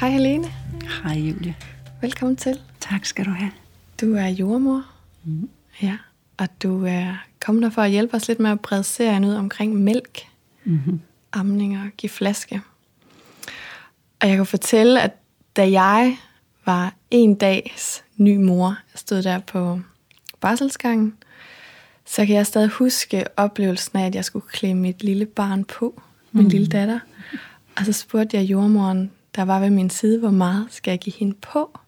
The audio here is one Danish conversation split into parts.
Hej Helene. Hej Julie. Velkommen til. Tak skal du have. Du er jordmor. Mm. Ja, og du er kommet der for at hjælpe os lidt med at brede serien ud omkring mælk, Mm-hmm. amning og give flaske. Og jeg kan fortælle, at da jeg var en dags ny mor, stod der på barselsgangen, så kan jeg stadig huske oplevelsen af, at jeg skulle klæde mit lille barn på, min mm. lille datter. Og så spurgte jeg jordmoren, der var ved min side, hvor meget skal jeg give hende på?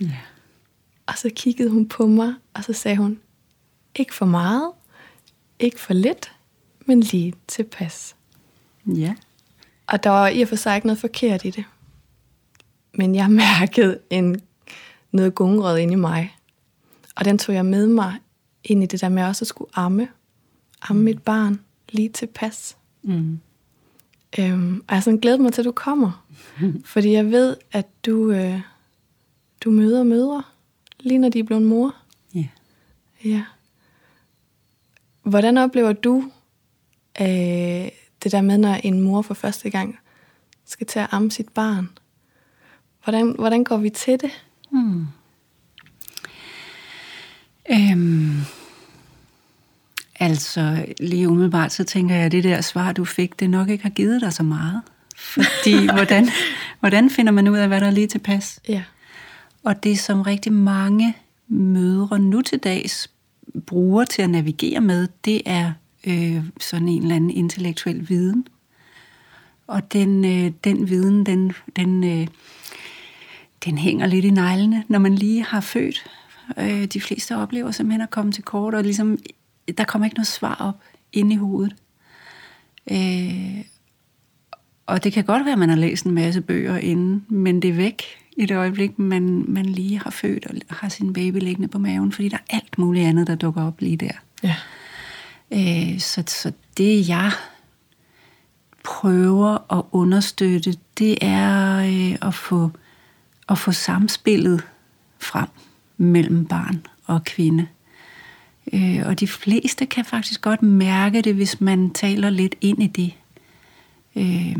Ja. Og så kiggede hun på mig, og så sagde hun, ikke for meget, ikke for lidt, men lige tilpas. Ja. Og der var i og for sig ikke noget forkert i det. Men jeg mærkede en, noget gungrød inde i mig. Og den tog jeg med mig ind i det der med også at skulle amme. Amme mit barn lige tilpas. Mm. Øhm, og jeg har sådan glædet mig til, at du kommer. Fordi jeg ved, at du, øh, du møder mødre, lige når de er blevet mor. Ja. Ja. Hvordan oplever du øh, det der med, når en mor for første gang skal til at amme sit barn? Hvordan, hvordan går vi til det? Mm. Øhm. Altså, lige umiddelbart, så tænker jeg, at det der svar, du fik, det nok ikke har givet dig så meget. Fordi, hvordan, hvordan finder man ud af, hvad der er lige tilpas? Ja. Og det, som rigtig mange mødre nu til dags bruger til at navigere med, det er øh, sådan en eller anden intellektuel viden. Og den, øh, den viden, den, den, øh, den hænger lidt i neglene, når man lige har født. Øh, de fleste oplever simpelthen at komme til kort, og ligesom, der kommer ikke noget svar op inde i hovedet. Øh, og det kan godt være, at man har læst en masse bøger inden, men det er væk i det øjeblik, man, man lige har født og har sin baby liggende på maven, fordi der er alt muligt andet, der dukker op lige der. Ja. Øh, så, så det jeg prøver at understøtte, det er øh, at, få, at få samspillet frem mellem barn og kvinde. Øh, og de fleste kan faktisk godt mærke det, hvis man taler lidt ind i det. Øh,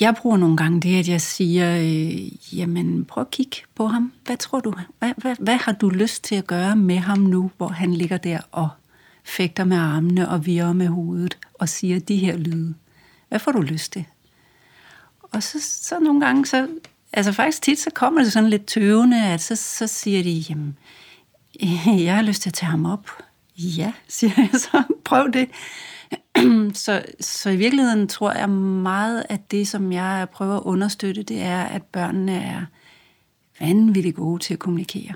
jeg bruger nogle gange det, at jeg siger, øh, jamen prøv at kigge på ham. Hvad tror du? Hvad, hvad, hvad har du lyst til at gøre med ham nu, hvor han ligger der og fægter med armene og virrer med hovedet og siger de her lyde? Hvad får du lyst til? Og så, så nogle gange, så, altså faktisk tit, så kommer det sådan lidt tøvende, at så, så siger de, jamen, jeg har lyst til at tage ham op. Ja, siger jeg så. Prøv det. så, så i virkeligheden tror jeg meget, at det, som jeg prøver at understøtte, det er, at børnene er vanvittigt gode til at kommunikere.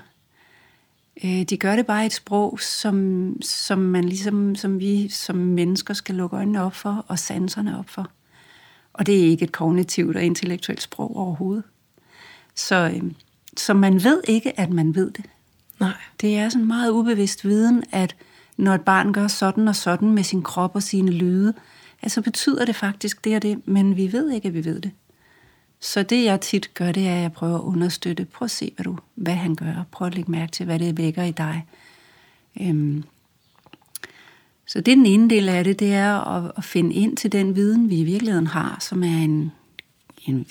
Øh, de gør det bare i et sprog, som, som man ligesom, som vi som mennesker skal lukke øjnene op for, og sanserne op for. Og det er ikke et kognitivt og intellektuelt sprog overhovedet. Så, øh, så man ved ikke, at man ved det. Nej. Det er sådan meget ubevidst viden, at når et barn gør sådan og sådan med sin krop og sine lyde, altså betyder det faktisk det og det, men vi ved ikke, at vi ved det. Så det jeg tit gør, det er, at jeg prøver at understøtte. Prøv at se, hvad, du, hvad han gør. Prøv at lægge mærke til, hvad det vækker i dig. Øhm. Så det er den ene del af det, det er at, at finde ind til den viden, vi i virkeligheden har, som er en, en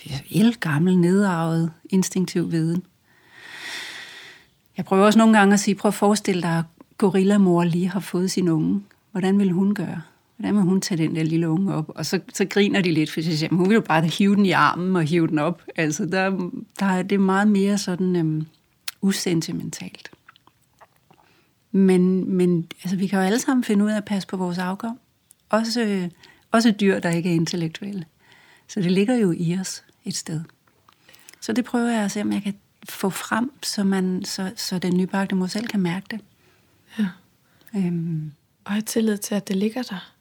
gammel, nedarvet, instinktiv viden. Jeg prøver også nogle gange at sige, prøv at forestille dig, at gorillamor lige har fået sin unge. Hvordan vil hun gøre? Hvordan vil hun tage den der lille unge op? Og så, så griner de lidt, for de siger, hun vil jo bare hive den i armen og hive den op. Altså, der, der er det meget mere sådan øhm, usentimentalt. Men, men altså, vi kan jo alle sammen finde ud af at passe på vores afkom. Også, øh, også dyr, der ikke er intellektuelle. Så det ligger jo i os et sted. Så det prøver jeg at se, om jeg kan få frem, så, man, så, så den nybagte mor selv kan mærke det. Ja. Øhm. Og have tillid til, at det ligger der.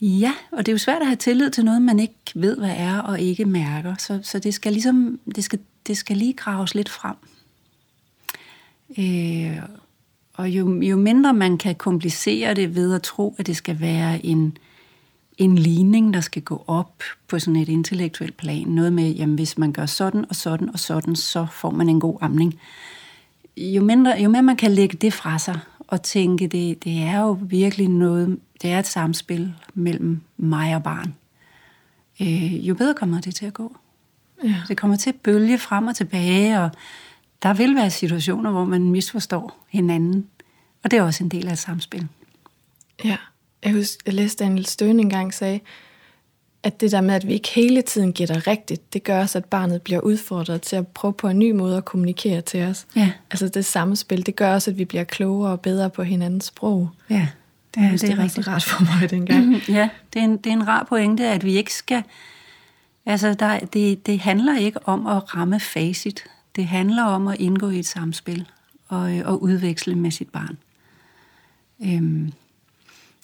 Ja, og det er jo svært at have tillid til noget, man ikke ved, hvad er og ikke mærker. Så, så det skal ligesom, det skal, det skal lige graves lidt frem. Øh, og jo, jo mindre man kan komplicere det ved at tro, at det skal være en, en ligning, der skal gå op på sådan et intellektuelt plan. Noget med, jamen hvis man gør sådan og sådan og sådan, så får man en god amning. Jo, mindre, jo mere man kan lægge det fra sig og tænke, det, det er jo virkelig noget, det er et samspil mellem mig og barn. øh, jo bedre kommer det til at gå. Ja. Det kommer til at bølge frem og tilbage, og der vil være situationer, hvor man misforstår hinanden. Og det er også en del af et samspil. Ja. Jeg husker, jeg læste Daniel Støen engang sagde, at det der med, at vi ikke hele tiden gætter rigtigt, det gør også, at barnet bliver udfordret til at prøve på en ny måde at kommunikere til os. Ja. Altså det samspil, det gør også, at vi bliver klogere og bedre på hinandens sprog. Ja, Det, ja, det, det er rigtig rart for mig dengang. Mhm, Ja, det er, en, det er en rar pointe, at vi ikke skal... Altså, der, det, det handler ikke om at ramme facit. Det handler om at indgå i et samspil og, øh, og udveksle med sit barn. Øhm,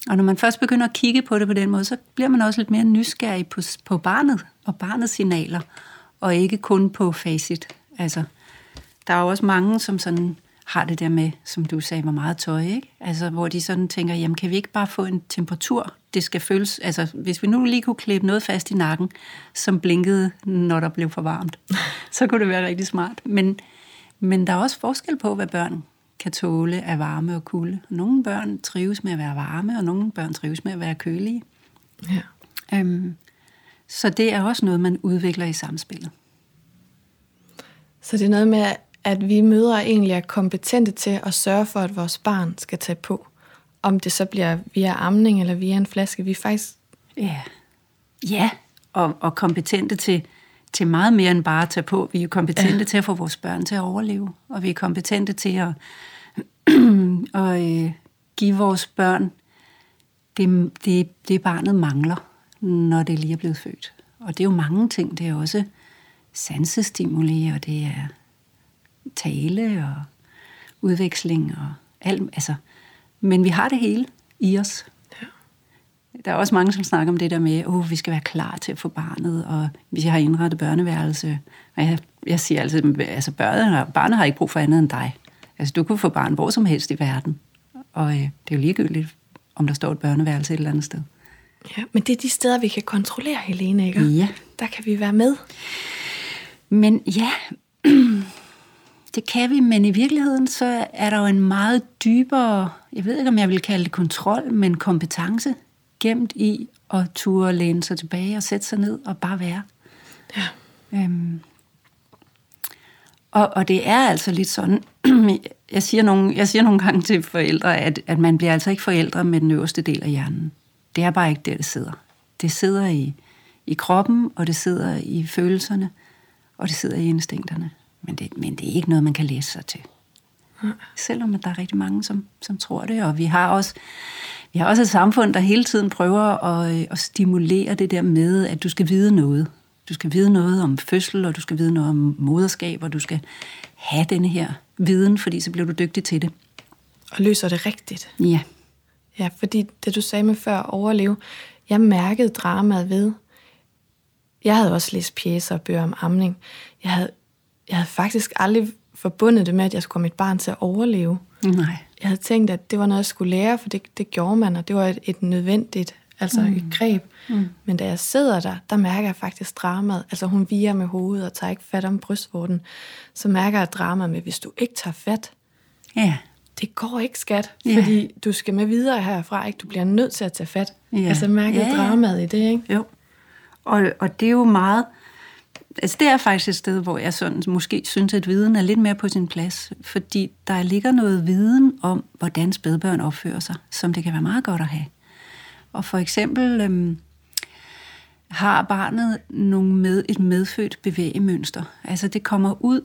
og når man først begynder at kigge på det på den måde, så bliver man også lidt mere nysgerrig på, på barnet og barnets signaler, og ikke kun på facit. Altså, der er jo også mange, som sådan har det der med, som du sagde, hvor meget tøj, ikke? Altså, hvor de sådan tænker, jamen kan vi ikke bare få en temperatur? Det skal føles, altså hvis vi nu lige kunne klippe noget fast i nakken, som blinkede, når der blev for varmt, så kunne det være rigtig smart. Men, men der er også forskel på, hvad børn kan tåle af varme og kulde. Nogle børn trives med at være varme, og nogle børn trives med at være kølige. Ja. Øhm, så det er også noget, man udvikler i samspillet. Så det er noget med, at vi mødre egentlig er kompetente til at sørge for, at vores barn skal tage på. Om det så bliver via amning eller via en flaske. Vi er faktisk... Ja, ja og, og kompetente til, til meget mere end bare at tage på. Vi er kompetente ja. til at få vores børn til at overleve, og vi er kompetente til at, at øh, give vores børn det, det, det, barnet mangler, når det lige er blevet født. Og det er jo mange ting. Det er også sansestimuli, og det er tale og udveksling og alt. Altså, men vi har det hele i os. Der er også mange, som snakker om det der med, at oh, vi skal være klar til at få barnet, og vi har indrettet børneværelse. Og jeg, jeg siger altid, altså børnet, barnet har ikke brug for andet end dig. Altså du kan få barn hvor som helst i verden. Og øh, det er jo ligegyldigt, om der står et børneværelse et eller andet sted. Ja, men det er de steder, vi kan kontrollere, Helene, ikke? Ja. Der kan vi være med. Men ja, det kan vi, men i virkeligheden så er der jo en meget dybere, jeg ved ikke om jeg vil kalde det kontrol, men kompetence gemt i at turde læne sig tilbage og sætte sig ned og bare være. Ja. Øhm, og, og det er altså lidt sådan, jeg siger nogle, jeg siger nogle gange til forældre, at, at man bliver altså ikke forældre med den øverste del af hjernen. Det er bare ikke der, det sidder. Det sidder i, i kroppen, og det sidder i følelserne, og det sidder i instinkterne. Men det, men det er ikke noget, man kan læse sig til. Selvom at der er rigtig mange, som, som tror det. Og vi har også vi har også et samfund, der hele tiden prøver at, øh, at stimulere det der med, at du skal vide noget. Du skal vide noget om fødsel, og du skal vide noget om moderskab, og du skal have denne her viden, fordi så bliver du dygtig til det. Og løser det rigtigt. Ja. Ja, fordi det du sagde med før, overleve, jeg mærkede dramaet ved. Jeg havde også læst pjæser og bøger om amning. Jeg havde, jeg havde faktisk aldrig forbundet det med, at jeg skulle komme mit barn til at overleve. Nej. Jeg havde tænkt, at det var noget, jeg skulle lære, for det, det gjorde man, og det var et, et nødvendigt, altså mm. et greb. Mm. Men da jeg sidder der, der mærker jeg faktisk dramaet. Altså hun viger med hovedet og tager ikke fat om brystvorten. Så mærker jeg dramaet med, hvis du ikke tager fat, Ja. det går ikke, skat. Ja. Fordi du skal med videre herfra, ikke? Du bliver nødt til at tage fat. Ja. Altså mærker ja. dramaet i det, ikke? Jo. Og, og det er jo meget... Altså det er faktisk et sted, hvor jeg sådan, måske synes, at viden er lidt mere på sin plads. Fordi der ligger noget viden om, hvordan spædbørn opfører sig, som det kan være meget godt at have. Og for eksempel øhm, har barnet nogle med, et medfødt bevægemønster. Altså det kommer ud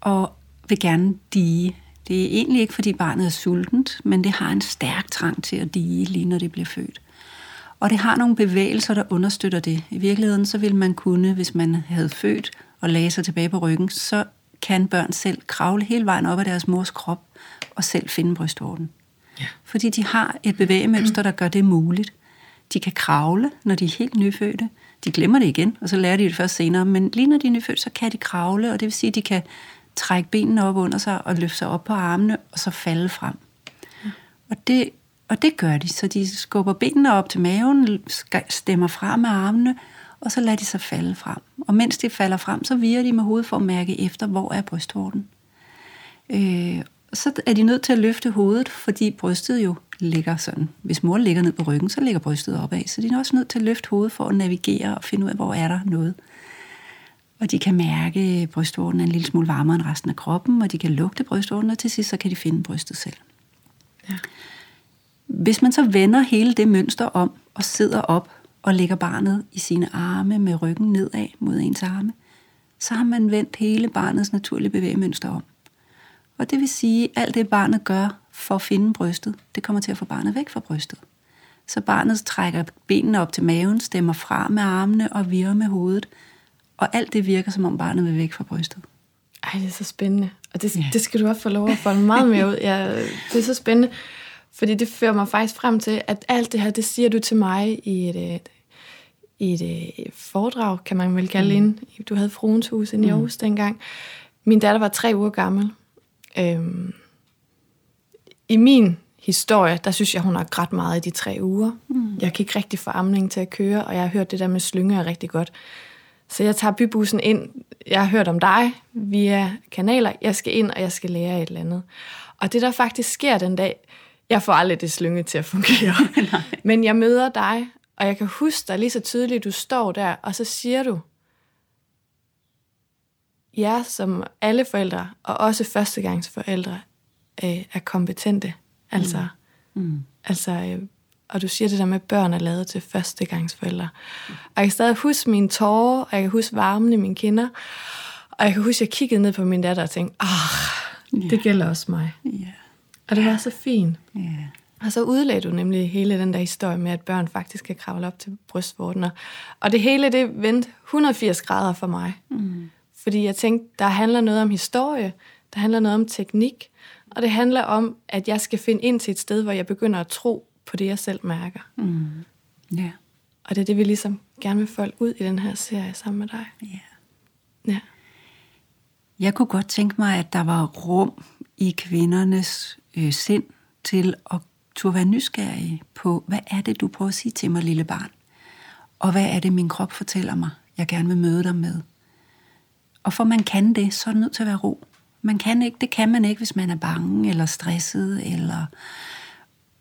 og vil gerne dige. Det er egentlig ikke, fordi barnet er sultent, men det har en stærk trang til at dige, lige når det bliver født. Og det har nogle bevægelser, der understøtter det. I virkeligheden så vil man kunne, hvis man havde født og lagde sig tilbage på ryggen, så kan børn selv kravle hele vejen op af deres mors krop og selv finde brystvorten. Ja. Fordi de har et bevægemønster, der gør det muligt. De kan kravle, når de er helt nyfødte. De glemmer det igen, og så lærer de det først senere. Men lige når de er nyfødte, så kan de kravle, og det vil sige, at de kan trække benene op under sig og løfte sig op på armene, og så falde frem. Og det, og det gør de, så de skubber benene op til maven, stemmer frem med armene, og så lader de sig falde frem. Og mens de falder frem, så virer de med hovedet for at mærke efter, hvor er brystvorten. Øh, så er de nødt til at løfte hovedet, fordi brystet jo ligger sådan. Hvis mor ligger ned på ryggen, så ligger brystet opad, så de er også nødt til at løfte hovedet for at navigere og finde ud af, hvor er der noget. Og de kan mærke, at brystvorten er en lille smule varmere end resten af kroppen, og de kan lugte brystvorten, og til sidst så kan de finde brystet selv. Ja. Hvis man så vender hele det mønster om og sidder op og lægger barnet i sine arme med ryggen nedad mod ens arme, så har man vendt hele barnets naturlige bevægemønster om. Og det vil sige, at alt det barnet gør for at finde brystet, det kommer til at få barnet væk fra brystet. Så barnet trækker benene op til maven, stemmer fra med armene og virrer med hovedet. Og alt det virker, som om barnet vil væk fra brystet. Ej, det er så spændende. Og det, ja. det skal du også få lov at folde meget mere ud. Ja, det er så spændende. Fordi det fører mig faktisk frem til, at alt det her, det siger du til mig i et, et, i et, et foredrag, kan man vel kalde mm. ind. Du havde Fruens Hus i Aarhus mm. dengang. Min datter var tre uger gammel. Øhm, I min historie, der synes jeg, hun har grædt meget i de tre uger. Mm. Jeg kan ikke rigtig få amningen til at køre, og jeg har hørt det der med slynger rigtig godt. Så jeg tager bybussen ind. Jeg har hørt om dig via kanaler. Jeg skal ind, og jeg skal lære et eller andet. Og det, der faktisk sker den dag, jeg får aldrig det slynge til at fungere. Men jeg møder dig, og jeg kan huske dig lige så tydeligt, du står der, og så siger du, jer som alle forældre, og også førstegangsforældre, øh, er kompetente. Altså, mm. Mm. altså øh, og du siger det der med, at børn er lavet til førstegangsforældre. Mm. Og jeg kan stadig huske mine tårer, og jeg kan huske varmen i mine kinder. Og jeg kan huske, at jeg kiggede ned på min datter og tænkte, ah, yeah. det gælder også mig. Yeah. Og det var så fint. Yeah. Og så udlagde du nemlig hele den der historie med, at børn faktisk kan kravle op til brystvorten. Og det hele, det vendte 180 grader for mig. Mm. Fordi jeg tænkte, der handler noget om historie, der handler noget om teknik, og det handler om, at jeg skal finde ind til et sted, hvor jeg begynder at tro på det, jeg selv mærker. Mm. Yeah. Og det er det, vi ligesom gerne vil folde ud i den her serie sammen med dig. Yeah. Ja. Jeg kunne godt tænke mig, at der var rum i kvindernes øh, sind til at turde være nysgerrig på, hvad er det, du prøver at sige til mig, lille barn? Og hvad er det, min krop fortæller mig, jeg gerne vil møde dig med? Og for man kan det, så er det nødt til at være ro. Man kan ikke, det kan man ikke, hvis man er bange, eller stresset, eller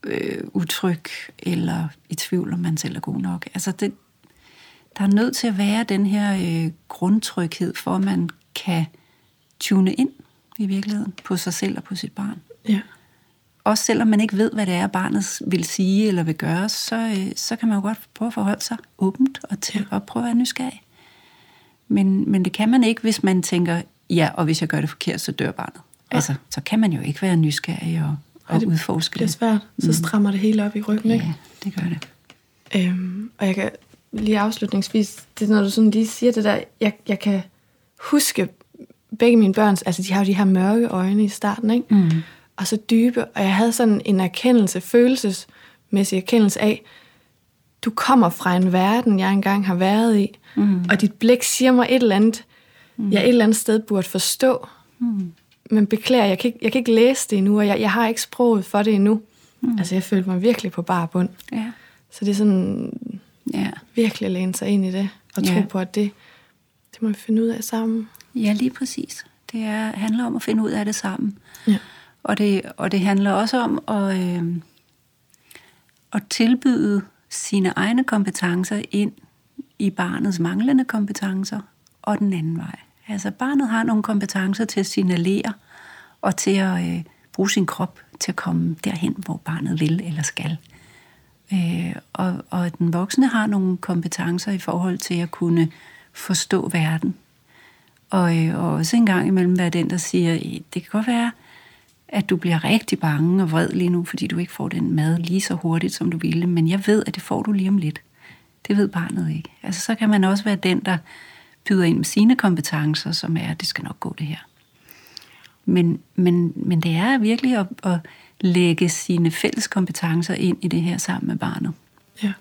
øh, utryg, eller i tvivl, om man selv er god nok. Altså det, der er nødt til at være den her øh, grundtryghed, for at man kan tune ind i virkeligheden på sig selv og på sit barn. Ja. Også selvom man ikke ved, hvad det er, barnet vil sige eller vil gøre, så, øh, så kan man jo godt prøve at forholde sig åbent og til at prøve at være nysgerrig. Men, men det kan man ikke, hvis man tænker, ja, og hvis jeg gør det forkert, så dør barnet. Ja. Altså, så kan man jo ikke være nysgerrig og, og det, udforske det. Det er svært. Så mm. strammer det hele op i ryggen, ikke? Ja, det gør det. Øhm, og jeg kan lige afslutningsvis, det, når du sådan lige siger det der, jeg, jeg kan huske begge mine børns, altså de har jo de her mørke øjne i starten, ikke? Mm. Og så dybe, og jeg havde sådan en erkendelse, følelsesmæssig erkendelse af, du kommer fra en verden, jeg engang har været i, mm. og dit blik siger mig et eller andet, mm. jeg et eller andet sted burde forstå. Mm. Men beklager, jeg kan, ikke, jeg kan ikke læse det endnu, og jeg, jeg har ikke sproget for det endnu. Mm. Altså, jeg følte mig virkelig på bar bund. Ja. Så det er sådan, ja. virkelig at læne sig ind i det, og tro ja. på, at det, det må vi finde ud af sammen. Ja, lige præcis. Det er, handler om at finde ud af det sammen. Ja. Og, det, og det handler også om at, øh, at tilbyde sine egne kompetencer ind i barnets manglende kompetencer, og den anden vej. Altså barnet har nogle kompetencer til at signalere, og til at øh, bruge sin krop til at komme derhen, hvor barnet vil eller skal. Øh, og, og den voksne har nogle kompetencer i forhold til at kunne forstå verden. Og, øh, og også en gang imellem være den, der siger, det kan godt være, at du bliver rigtig bange og vred lige nu, fordi du ikke får den mad lige så hurtigt, som du ville, men jeg ved, at det får du lige om lidt. Det ved barnet ikke. Altså, så kan man også være den, der byder ind med sine kompetencer, som er, at det skal nok gå det her. Men, men, men det er virkelig at, at lægge sine fælles kompetencer ind i det her sammen med barnet. Ja.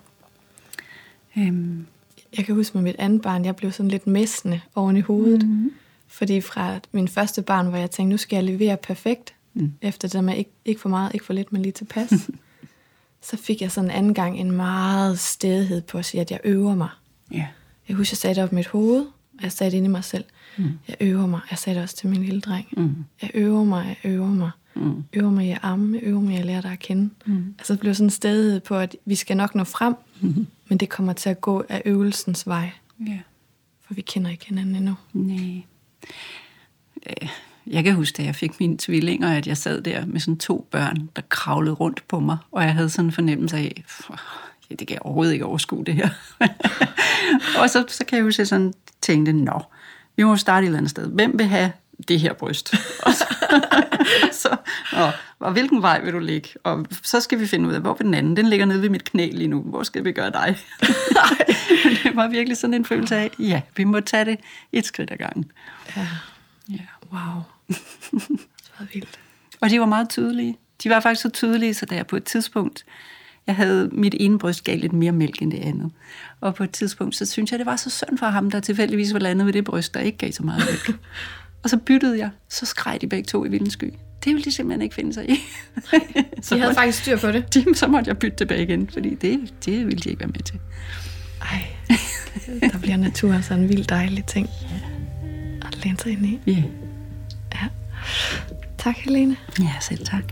Øhm. Jeg kan huske med mit andet barn, jeg blev sådan lidt messende oven i hovedet. Mm-hmm. Fordi fra min første barn, hvor jeg tænkte, nu skal jeg levere perfekt, mm. efter det der med ikke, ikke for meget, ikke for lidt, men lige tilpas. så fik jeg sådan en anden gang en meget stedighed på at sige, at jeg øver mig. Yeah. Jeg husker, jeg sagde det op i mit hoved, og jeg sagde det ind i mig selv. Mm. Jeg øver mig. Jeg sagde det også til min lille dreng. Mm. Jeg øver mig, jeg øver mig. Mm. Øver mig i at amme, øver mig i at lære dig at kende. Mm. Altså det blev sådan stedet på, at vi skal nok nå frem, mm. men det kommer til at gå af øvelsens vej. Ja. For vi kender ikke hinanden endnu. Nej. Øh, jeg kan huske, da jeg fik mine tvillinger, at jeg sad der med sådan to børn, der kravlede rundt på mig, og jeg havde sådan en fornemmelse af, ja, det kan jeg overhovedet ikke overskue det her. og så, så kan jeg huske, at jeg sådan tænkte, nå, vi må starte et eller andet sted. Hvem vil have det her bryst? Og så, så, og, og hvilken vej vil du ligge? Og så skal vi finde ud af, hvor vil den anden? Den ligger nede ved mit knæ lige nu. Hvor skal vi gøre dig? det var virkelig sådan en følelse af, ja, vi må tage det et skridt ad gangen. Ja. Ja. Wow. Det var vildt. Og de var meget tydelige. De var faktisk så tydelige, så da jeg på et tidspunkt, jeg havde mit ene bryst gav lidt mere mælk end det andet. Og på et tidspunkt, så synes jeg, det var så synd for ham, der tilfældigvis var landet ved det bryst, der ikke gav så meget mælk. og så byttede jeg, så skreg de begge to i vildens sky. Det ville de simpelthen ikke finde sig i. så de havde faktisk styr på det? De, så måtte jeg bytte tilbage igen, fordi det, det ville de ikke være med til. Ej, der bliver natur sådan en vild dejlig ting. At læne sig ind i. Ja. Ja. Tak, Helene. Ja, selv tak.